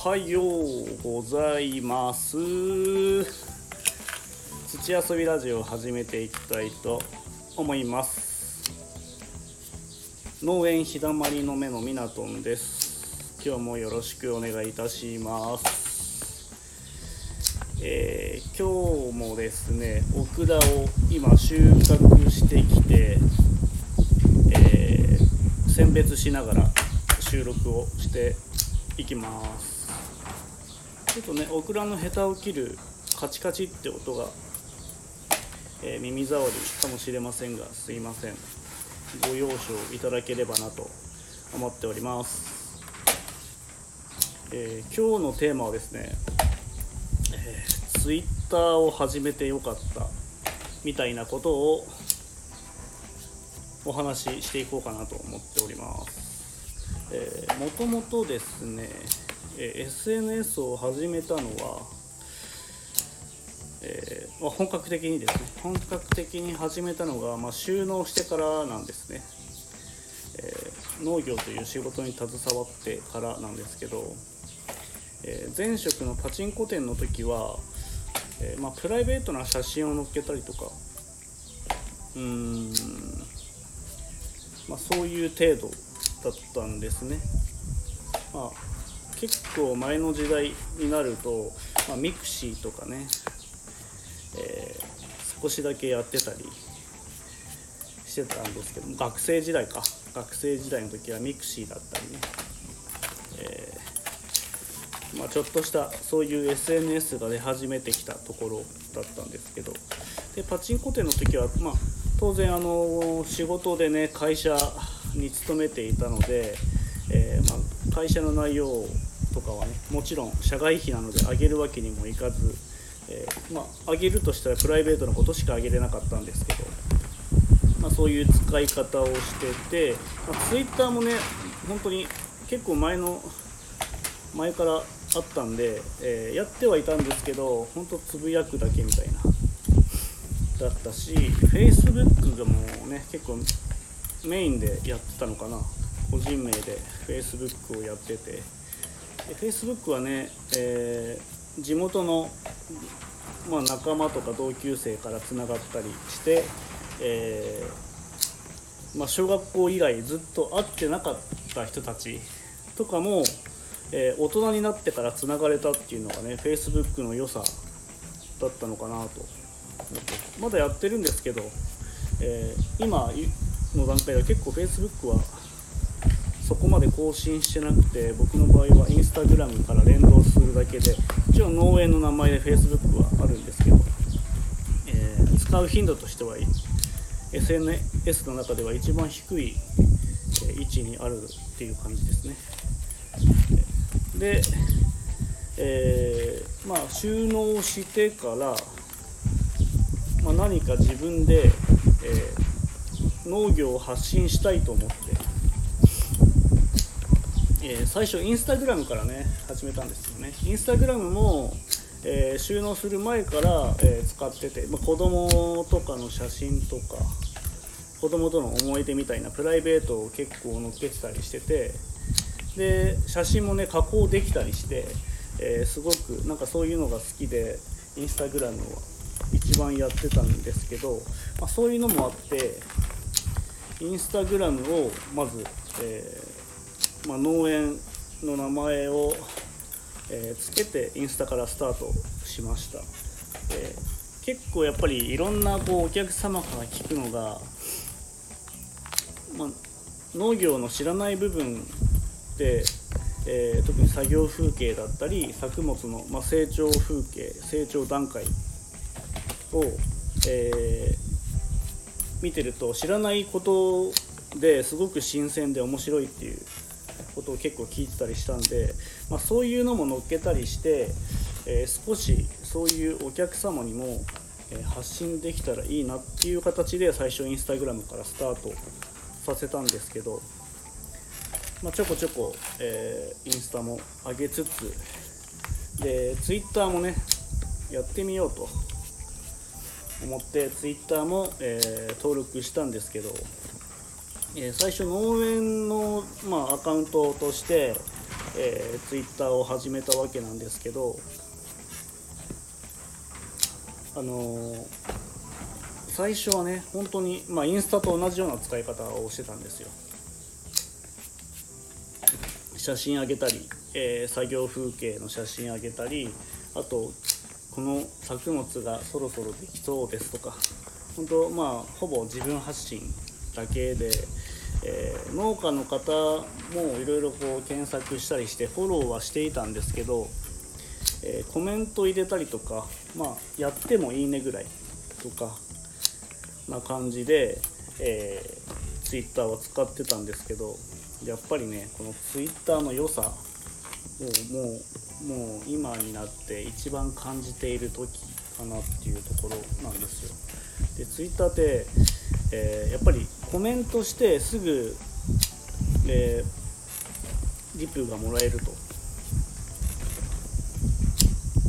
はようございます。土遊びラジオを始めていきたいと思います。農園日だまりの目のみなとんです。今日もよろしくお願いいたします。えー、今日もですねオクラを今収穫してきて、えー、選別しながら収録をしていきますちょっとねオクラのヘタを切るカチカチって音が、えー、耳障りかもしれませんがすいません。ご容赦いただければなと思っております、えー、今日のテーマはですね、えー、Twitter を始めてよかったみたいなことをお話ししていこうかなと思っております。えー、もともとですね、えー、SNS を始めたのは、えーまあ、本格的にですね本格的に始めたのが、まあ、収納してからなんですね、えー、農業という仕事に携わってからなんですけど、えー、前職のパチンコ店の時は、えーまあ、プライベートな写真を載っけたりとかうーん、まあ、そういう程度だったんですね。まあ、結構前の時代になると、まあ、 mixiとかね、えー、少しだけやってたりしてたんですけど学生時代か学生時代の時は mixiだったりね、えー、まあ、ちょっとしたそういう SNS が出始めてきたところだったんですけどでパチンコ店の時は、まあ、当然あの仕事でね会社に勤めていたので、えー、まあ、会社の内容とかはねもちろん社外費なので上げるわけにもいかず、えー、まあ、上げるとしたらプライベートのことしか上げれなかったんですけど、まあ、そういう使い方をしてて、まあ、Twitter もね本当に結構前の前からあったんで、えー、やってはいたんですけど本当つぶやくだけみたいなだったし Facebook がもうね結構メインでやってたのかな。個人名で Facebook をやってて。Facebook はね、えー、地元の、まあ、仲間とか同級生からつながったりして、えー、まあ、小学校以来ずっと会ってなかった人たちとかも、えー、大人になってからつながれたっていうのがね Facebook の良さだったのかなと思って。まだやってるんですけど、え今の段階では結構 Facebook はそこまで更新してなくて僕の場合は Instagram から連動するだけで一応農園の名前で Facebook はあるんですけど、えー、使う頻度としては SNS の中では一番低い位置にあるっていう感じですね。で、えー、まあ収納してから、まあ、何か自分で、えー農業を発信したいと思って、えー、最初インスタグラムからね始めたんですよね。インスタグラムも、えー、収納する前から、えー、使ってて、まあ、子供とかの写真とか子供との思い出みたいなプライベートを結構載っけてたりしててで写真もね加工できたりして、えー、すごくなんかそういうのが好きでインスタグラムは一番やってたんですけど、まあ、そういうのもあってインスタグラムをまず、えー、まあ、農園の名前を、えー、つけてインスタからスタートしました、えー、結構やっぱりいろんなこうお客様から聞くのが、まあ、農業の知らない部分で、えー、特に作業風景だったり作物の、まあ、成長風景成長段階を、えー見てると知らないことですごく新鮮で面白いっていうことを結構聞いてたりしたんで、まあ、そういうのも載っけたりして、えー、少しそういうお客様にも、発信できたらいいなっていう形で最初インスタグラムからスタートさせたんですけど、まあ、ちょこちょこ、えー、インスタも上げつつでツイッターもねやってみようと。思ってツイッターも、えー、登録したんですけど、えー、最初農園の、まあ、アカウントとして、えー、ツイッターを始めたわけなんですけどあのー、最初はね本当にまあインスタと同じような使い方をしてたんですよ。写真あげたり、えー、作業風景の写真あげたりあとこの作物がそろそろできそうですとか本当まあほぼ自分発信だけで、えー、農家の方もいろいろこう検索したりしてフォローはしていたんですけど、えー、コメント入れたりとか、まあ、やってもいいねぐらいとかな感じで、えー、Twitter は使ってたんですけどやっぱりねこの Twitter の良さをもうもう今になって一番感じている時かなっていうところなんですよ。で Twitter って、えー、やっぱりコメントしてすぐ、えー、リプがもらえると。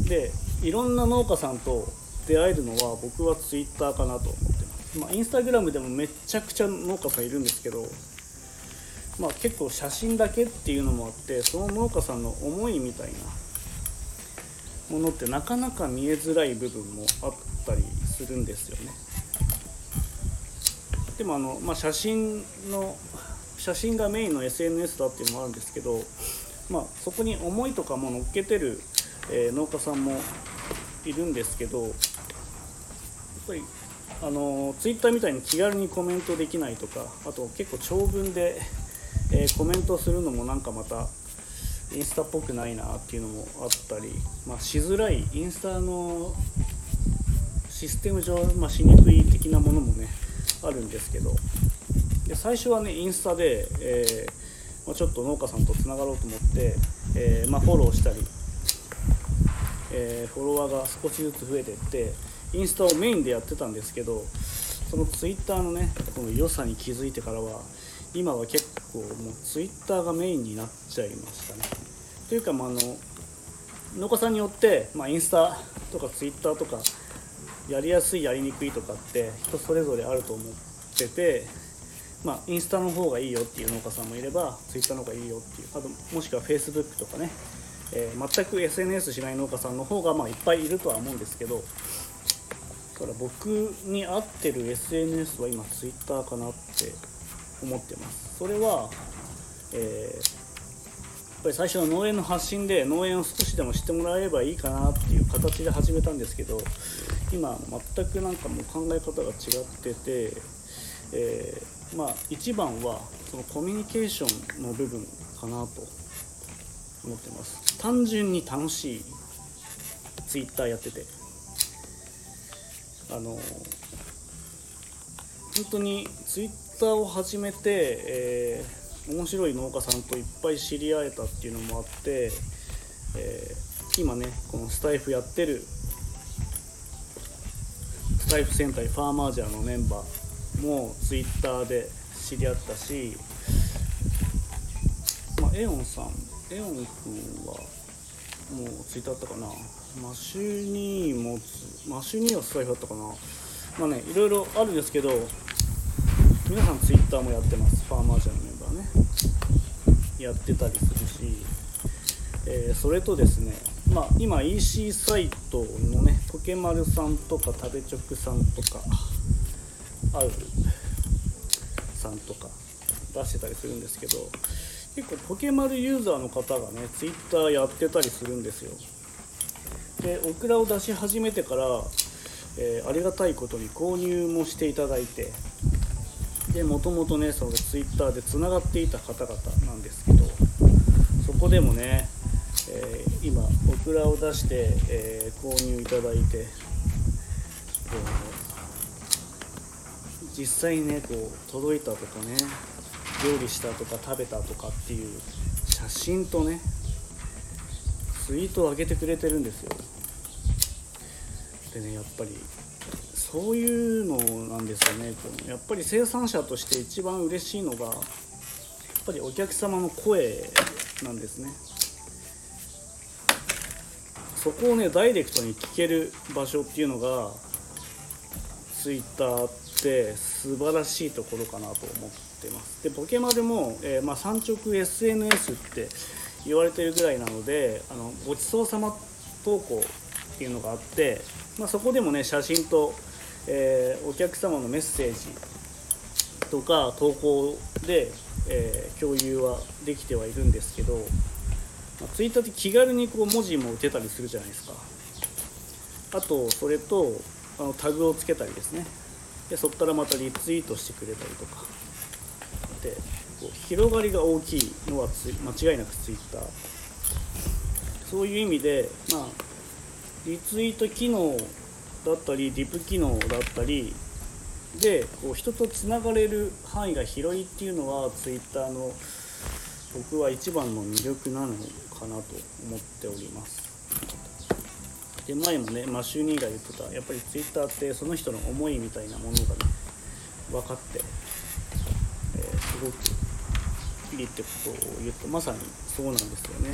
でいろんな農家さんと出会えるのは僕は Twitter かなと思ってまあ、インスタグラムでもめちゃくちゃ農家さんいるんですけど、まあ、結構写真だけっていうのもあってその農家さんの思いみたいなものってなかなか見えづらい部分もあったりするんですよね。でもあの、まあ、写真の写真がメインの SNS だっていうのもあるんですけど、まあ、そこに思いとかも乗っけてる、えー、農家さんもいるんですけどやっぱりあのツイッターみたいに気軽にコメントできないとかあと結構長文で、えー、コメントするのもなんかまたインスタっぽくないなっていうのもあったり、まあ、しづらいインスタのシステム上、まあ、しにくい的なものもねあるんですけど。で最初はねインスタで、えー、まあ、ちょっと農家さんとつながろうと思って、えー、ま、フォローしたり、えフォロワーが少しずつ増えてってインスタをメインでやってたんですけどそのツイッターのねこの良さに気づいてからは今は結構もうツイッターがメインになっちゃいましたね。というか、まあ、あの農家さんによって、まあ、インスタとかツイッターとかやりやすいやりにくいとかって人それぞれあると思っててまあ、インスタの方がいいよっていう農家さんもいればツイッターの方がいいよっていうあともしくはフェイスブックとかね、えー、全く SNS しない農家さんの方がまあいっぱいいるとは思うんですけどから僕に合ってる SNS は今 Twitter かなって思ってます。それは、えー、やっぱり最初の農園の発信で農園を少しでも知ってもらえればいいかなっていう形で始めたんですけど今全くなんかもう考え方が違ってて、えー、まあ一番はそのコミュニケーションの部分かなと思ってます。単純に楽しい Twitter やってて。あの本当にツイッターを始めて、えー、面白い農家さんといっぱい知り合えたっていうのもあって、えー、今ねこのスタイフやってるスタイフ戦隊ファーマージャーのメンバーもツイッターで知り合ったし、まあ、エオンさんエオン君はもうツイッターあったかな。マシュニーもマシュニーはスタイフだったかな。まあねいろいろあるんですけど皆さんツイッターもやってます。ファーマージャーのメンバーね。やってたりするし、えー、それとですねまあ今 EC サイトのねポケマルさんとか食べチョクさんとかあるさんとか出してたりするんですけど結構ポケマルユーザーの方がねツイッターやってたりするんですよ。でオクラを出し始めてから、えー、ありがたいことに購入もしていただいてでもともとねそのツイッターでつながっていた方々なんですけどそこでもね、えー、今オクラを出して、えー、購入いただいて、実際にねこう届いたとかね料理したとか食べたとかっていう写真とねツイートを上げてくれてるんですよ。でねやっぱりそういうのなんですよね。やっぱり生産者として一番嬉しいのがやっぱりお客様の声なんですね。そこをねダイレクトに聞ける場所っていうのが Twitter って素晴らしいところかなと思ってます。でポケマルも、えー、まあ、産直 SNS って言われてるぐらいなのであのごちそうさま投稿っていうのがあって、まあ、そこでもね写真と、えー、お客様のメッセージとか投稿で、えー、共有はできてはいるんですけど、まあ、ツイッターって気軽にこう文字も打てたりするじゃないですか。あとそれとあのタグをつけたりですね。でそこからまたリツイートしてくれたりとか。でこう広がりが大きいのは間違いなくツイッター。そういう意味でまあリツイート機能だったりリプ機能だったりでこう人とつながれる範囲が広いっていうのはツイッターの僕は一番の魅力なのかなと思っております。で前もねマシュニーが言ってたやっぱりツイッターってその人の思いみたいなものがね分かって、えー、すごくいいってことを言ってまさにそうなんですよね。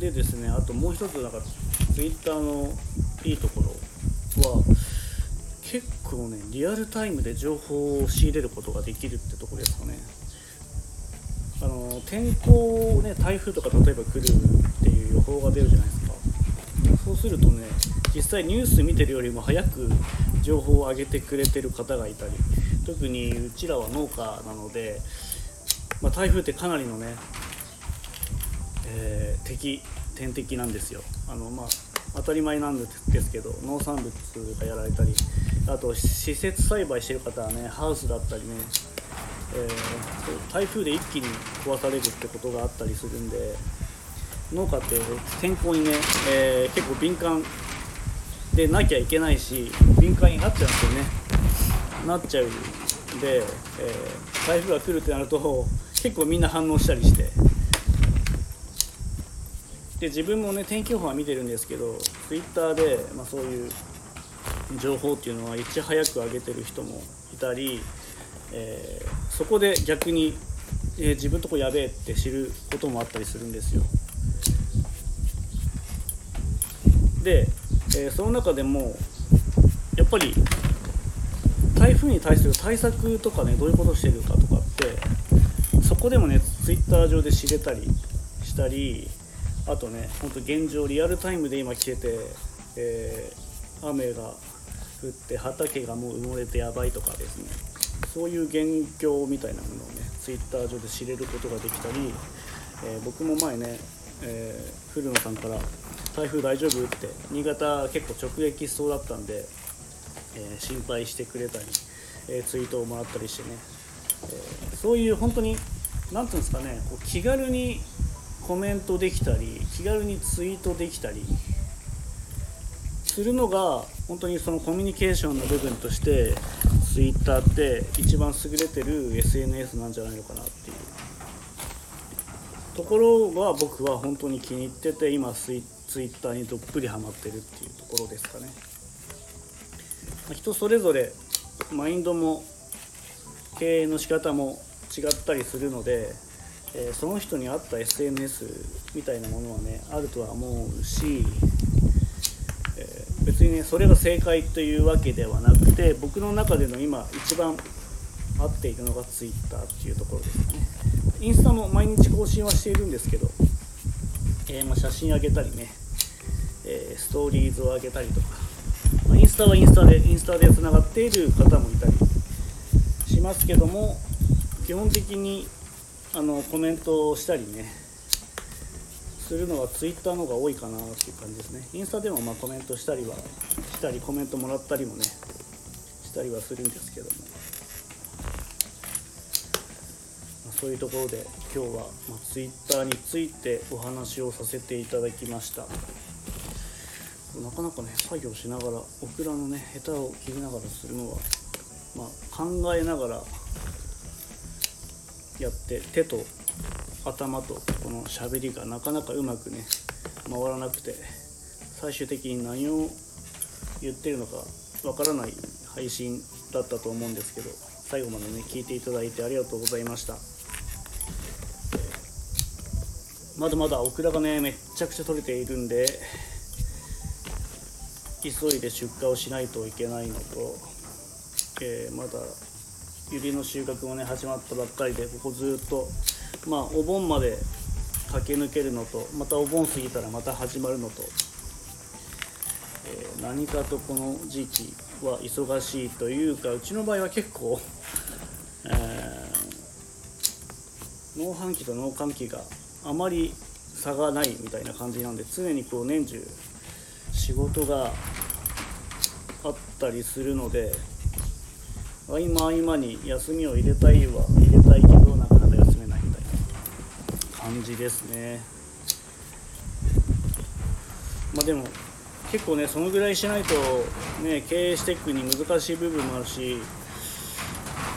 でですねあともう一つなんかツイッターのいいところは結構ねリアルタイムで情報を仕入れることができるってところですかね。あの天候をね台風とか例えば来るっていう予報が出るじゃないですか。そうするとね実際ニュース見てるよりも早く情報を上げてくれてる方がいたり特にうちらは農家なので、まあ、台風ってかなりのね、えー、敵天敵なんですよ。あの、まあ、当たり前なんですけど農産物がやられたりあと施設栽培してる方はねハウスだったりね、えー、台風で一気に壊されるってことがあったりするんで農家って天候にね、えー、結構敏感でなきゃいけないし敏感になっちゃうんですよね。なっちゃうんで、えー、台風が来るってなると結構みんな反応したりして。で自分もね天気予報は見てるんですけど Twitter で、まあ、そういう情報っていうのはいち早く上げてる人もいたり、えー、そこで逆に、えー、自分とこやべえって知ることもあったりするんですよ。で、えー、その中でもやっぱり台風に対する対策とかねどういうことしてるかとかってそこでもねツイッター上で知れたりしたりあとねほんと現状リアルタイムで今来てて、えー、雨が降って畑がもう埋もれてやばいとかですねそういう現況みたいなものをねツイッター上で知れることができたり、えー、僕も前ね、えー、古野さんから「台風大丈夫?」って新潟結構直撃しそうだったんで、えー、心配してくれたり、えツイートをもらったりしてね、えそういう本当に何ていうんですかねこう気軽にコメントできたり気軽にツイートできたりするのが本当にそのコミュニケーションの部分として Twitter って一番優れてる SNS なんじゃないのかなっていう。ところが僕は本当に気に入ってて今ツイ Twitter にどっぷりハマってるっていうところですかね。人それぞれマインドも経営の仕方も違ったりするのでえー、その人に合った SNS みたいなものはねあるとは思うし、えー、別にねそれが正解というわけではなくて僕の中での今一番合っているのが Twitter っていうところですね。インスタも毎日更新はしているんですけど、えー、まあ、写真あげたりね、えストーリーズを上げたりとか、まあ、インスタはインスタでインスタでつながっている方もいたりしますけども基本的にあのコメントをしたりねするのはツイッターの方が多いかなっていう感じですね。インスタでもまコメントしたりはしたりコメントもらったりもねしたりはするんですけども、まあ、そういうところで今日は、まツイッターについてお話をさせていただきました。なかなかね作業しながらオクラのねヘタを切りながらするのは、まあ、考えながらやって手と頭とこの喋りがなかなかうまくね回らなくて最終的に何を言ってるのかわからない配信だったと思うんですけど最後までね聞いていただいてありがとうございました。まだまだオクラがねめっちゃくちゃ取れているんで急いで出荷をしないといけないのと、えー、まだユリの収穫もね始まったばっかりでここずっとまあお盆まで駆け抜けるのとまたお盆過ぎたらまた始まるのと、えー、何かとこの時期は忙しいというかうちの場合は結構、えー、農繁期と農閑期があまり差がないみたいな感じなんで常にこう年中仕事があったりするので合間合間に休みを入れたいは入れたいけどなかなか休めないみたいな感じですね。まあでも結構ねそのぐらいしないとね経営していくに難しい部分もあるし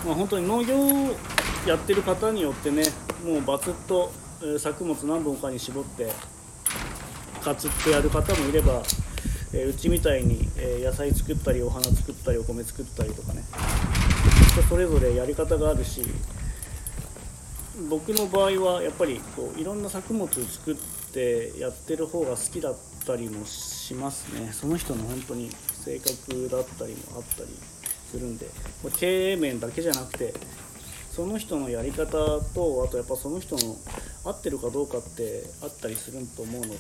まあ本当に農業やってる方によってねもうバツッと作物何本かに絞ってカツッとやる方もいればえうちみたいに、え野菜作ったりお花作ったりお米作ったりとかね。人それぞれやり方があるし僕の場合はやっぱりこういろんな作物を作ってやってる方が好きだったりもしますね。その人の本当に性格だったりもあったりするんで。経営面だけじゃなくてその人のやり方とあとやっぱその人の合ってるかどうかってあったりすると思うので、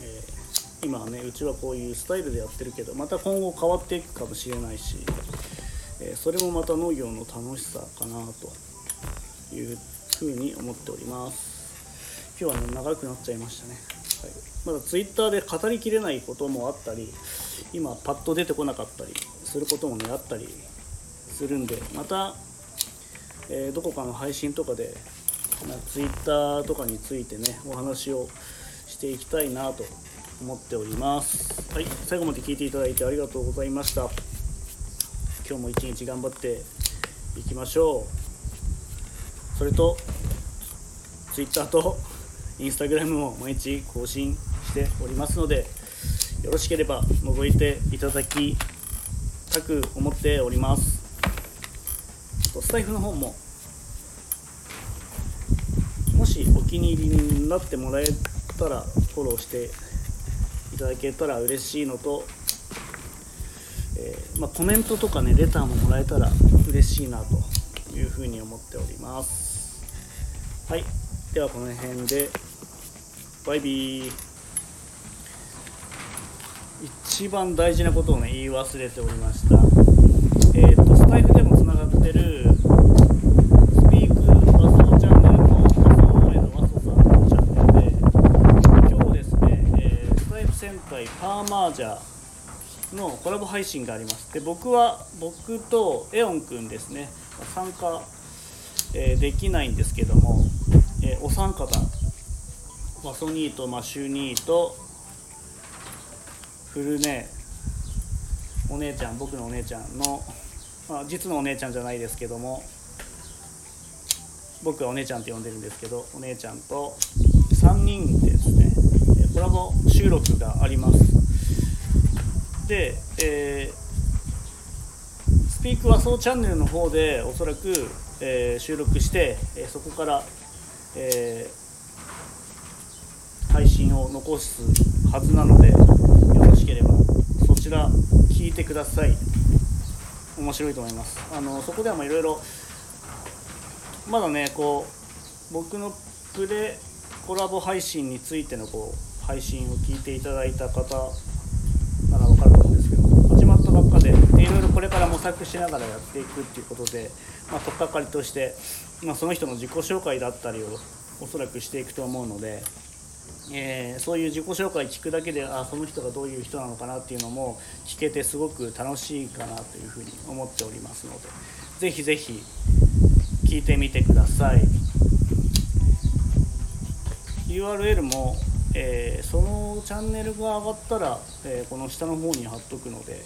えー今はねうちはこういうスタイルでやってるけどまた今後変わっていくかもしれないし、それもまた農業の楽しさかなというふうに思っております。今日はね長くなっちゃいましたね、はい、まだ twitter で語りきれないこともあったり今パッと出てこなかったりすることもねあったりするんでまた、えー、どこかの配信とかで、まあ、Twitter とかについてねお話をしていきたいなと思っております。はい。最後まで聞いていただいてありがとうございました。今日も一日頑張っていきましょう。それと Twitter と Instagram も毎日更新しておりますのでよろしければ覗いていただきたく思っております。スタイフの方ももしお気に入りになってもらえたらフォローしていただけたら嬉しいのと、えー、まあ、コメントとかねレターももらえたら嬉しいなというふうに思っております。はい。ではこの辺でバイビー。一番大事なことをね言い忘れておりました。えっ、ー、とスタイフでもつながってるスピークワソチャンネルの和装前の和装さんのチャンネルで今日ですね、えー、スタイフ戦隊パーマージャーのコラボ配信があります。で僕は僕とエオンくんですね。参加、えー、できないんですけども、えー、お三方マソニーとマシュニーとフルネお姉ちゃん僕のお姉ちゃんの、まあ、実のお姉ちゃんじゃないですけども僕はお姉ちゃんって呼んでるんですけどお姉ちゃんと3人ですね。コラボ収録があります。で、えー、スピーク和装チャンネルの方でおそらく、えー、収録して、えー、そこから、え配信を残すはずなのでよろしければそちら聞いてください。面白いと思います。あのそこではいろいろまだねこう僕のプレコラボ配信についてのこう配信を聞いていただいた方なら分かると思うんですけど始まったばっかでいろいろこれから模索しながらやっていくっていうことで、まあ、取っかかりとして、まあ、その人の自己紹介だったりをおそらくしていくと思うので。えー、そういう自己紹介聞くだけであその人がどういう人なのかなっていうのも聞けてすごく楽しいかなというふうに思っておりますのでぜひぜひ聞いてみてください URL もえー、そのチャンネルが上がったら、えー、この下の方に貼っとくので、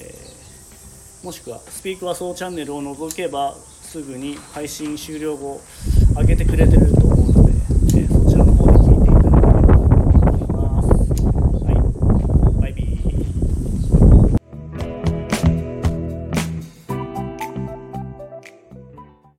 えー、もしくはスピークはそうチャンネルを除けばすぐに配信終了後上げてくれてると